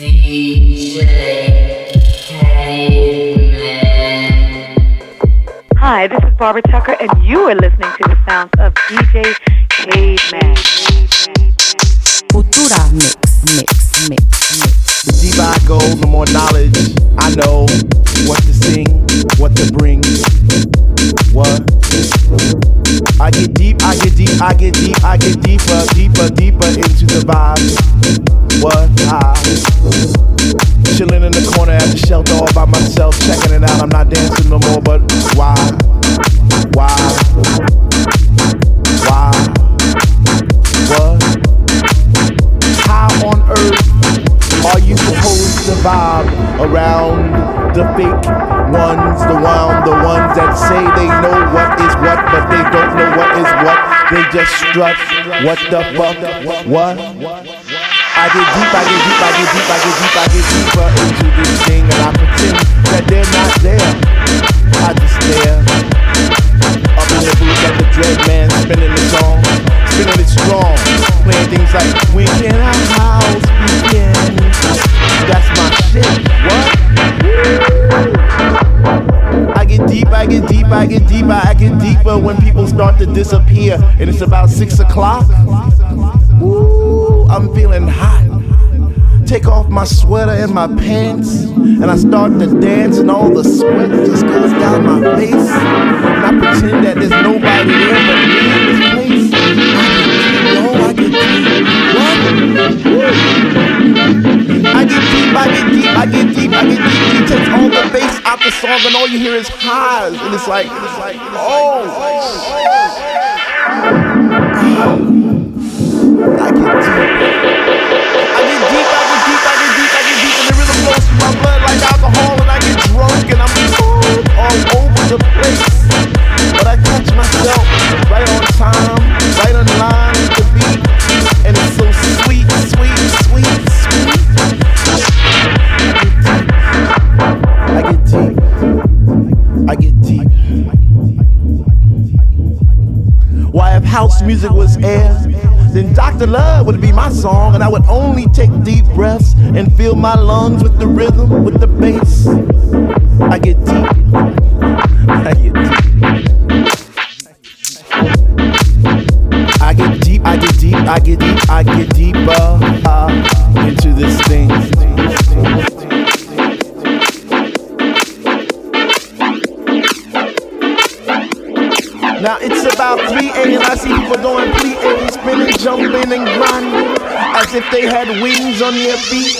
Hi, this is Barbara Tucker, and you are listening to the sounds of DJ Caveman. Cultura mix, mix, mix, mix. The deeper I go, the more knowledge I know what to sing, what to bring. What? I get deep, I get deep, I get deep, I get deeper, deeper, deeper into the vibe. What? I but why? Why? Why? What? How on earth are you supposed to vibe around the fake ones, the one, the ones that say they know what is what, but they don't know what is what? They just strut. What the fuck? What? I get deep, I get deep, I get deep, I get deep, I get deeper into this thing, and I Stare up in the booth at the dread man spinning the song, spinning it strong, playing things like "We can our house begin." That's my shit. What? I get deep, I get deep, I get deeper, I get deeper when people start to disappear, and it's about six o'clock. Ooh, I'm feeling hot. Take off my sweater and my pants, and I start to dance, and all the sweat just goes down my face. And I pretend that there's nobody there but me in this place. I get deep, yo, I get deep. Woo. I get deep, I get deep, I get deep, I get deep. He takes all the bass out the song, and all you hear is highs, and it's like, it's like, oh. I get deep. Dr. Love would be my song, and I would only take deep breaths and fill my lungs with the rhythm, with the bass. I get deep. I get deep. I get deep, I get deep, I get deep, I get deeper and grinding as if they had wings on their feet.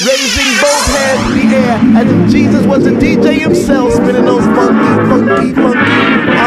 Raising both hands in the air as if Jesus was the DJ himself, spinning those funky, funky, funky.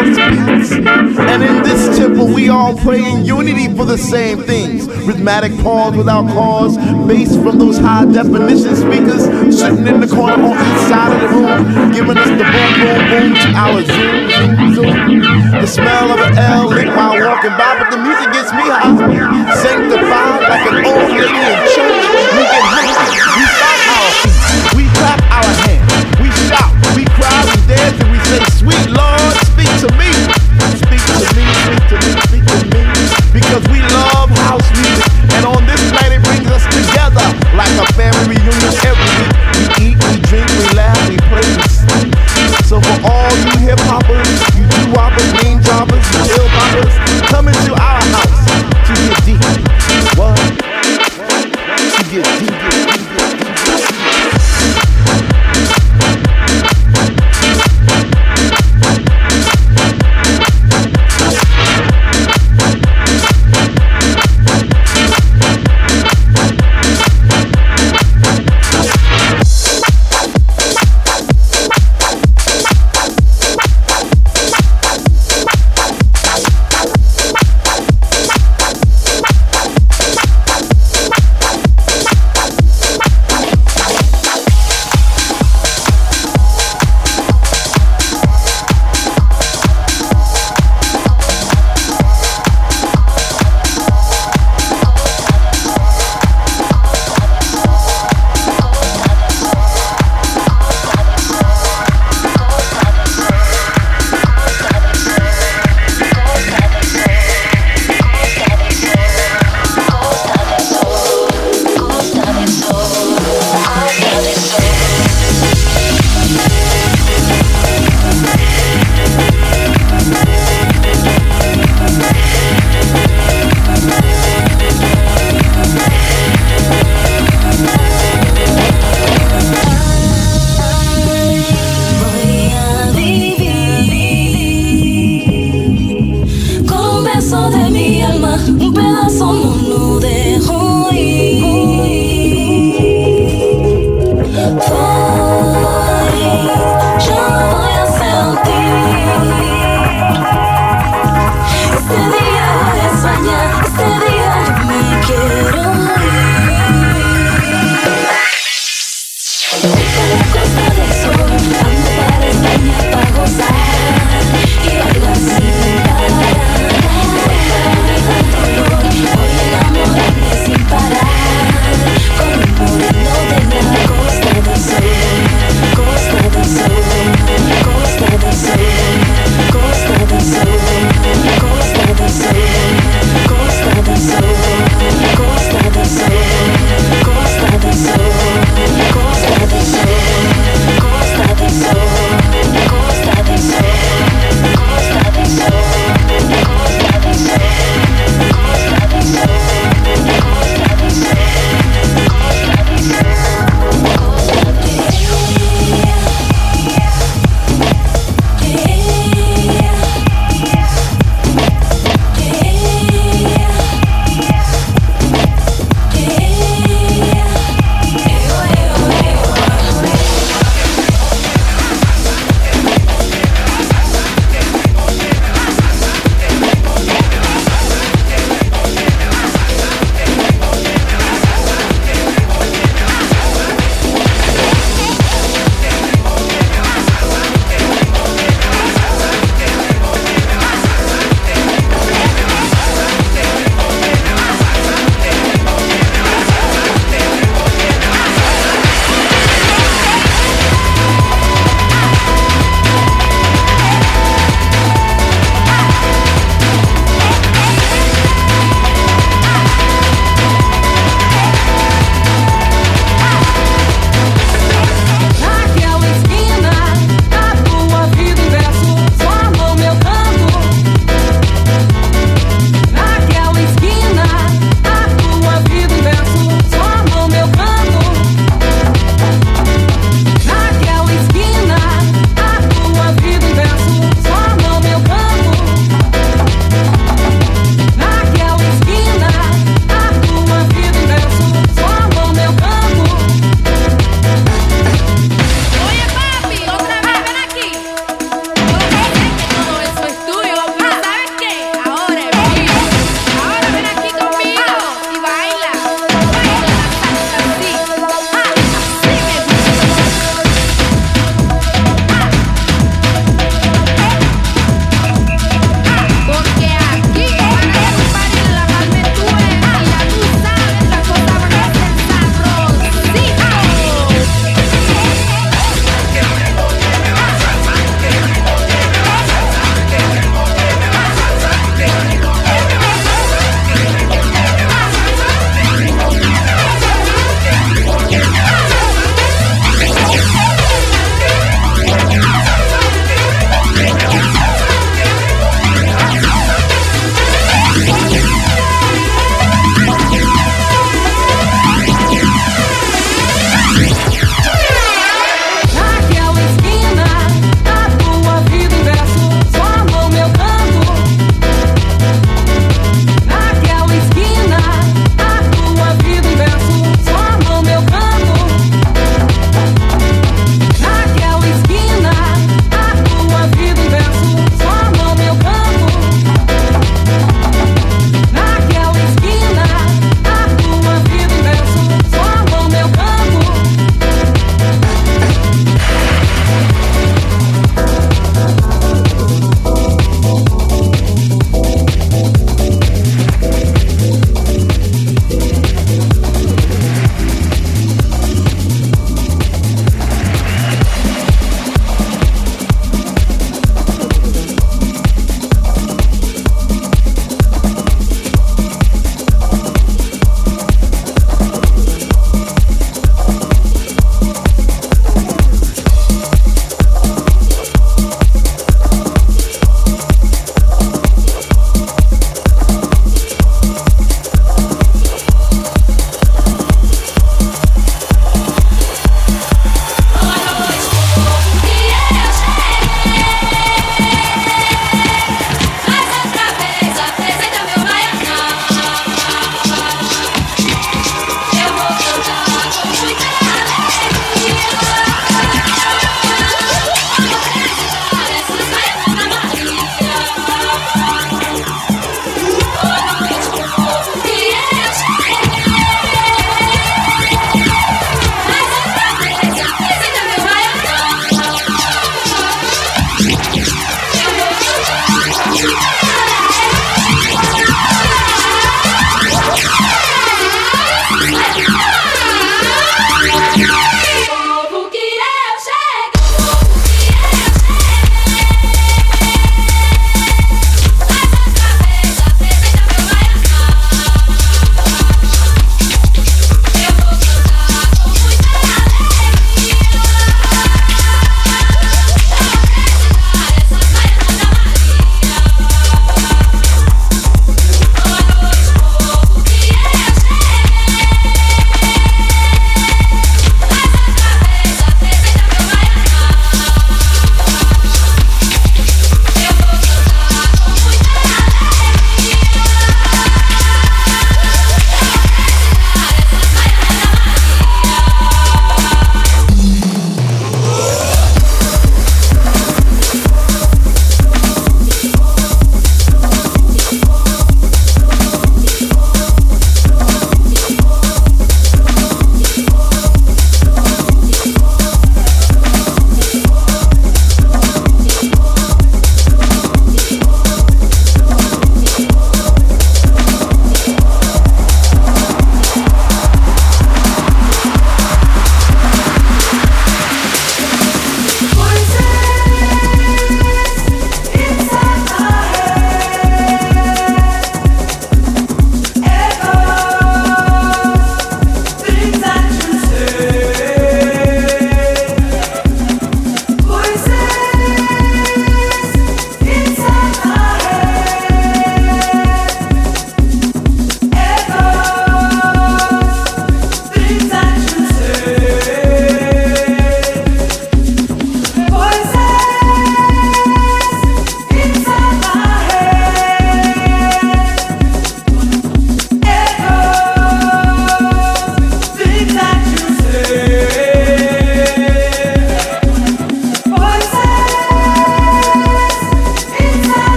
And in this temple, we all pray in unity for the same things. Rhythmic pause without cause, bass from those high definition speakers sitting in the corner on each side of the room, giving us the boom, boom, boom to our zoom, zoom, zoom. The smell of an L lit while walking by, but the music gets me high. Sanctified like an old lady in church. Get deep.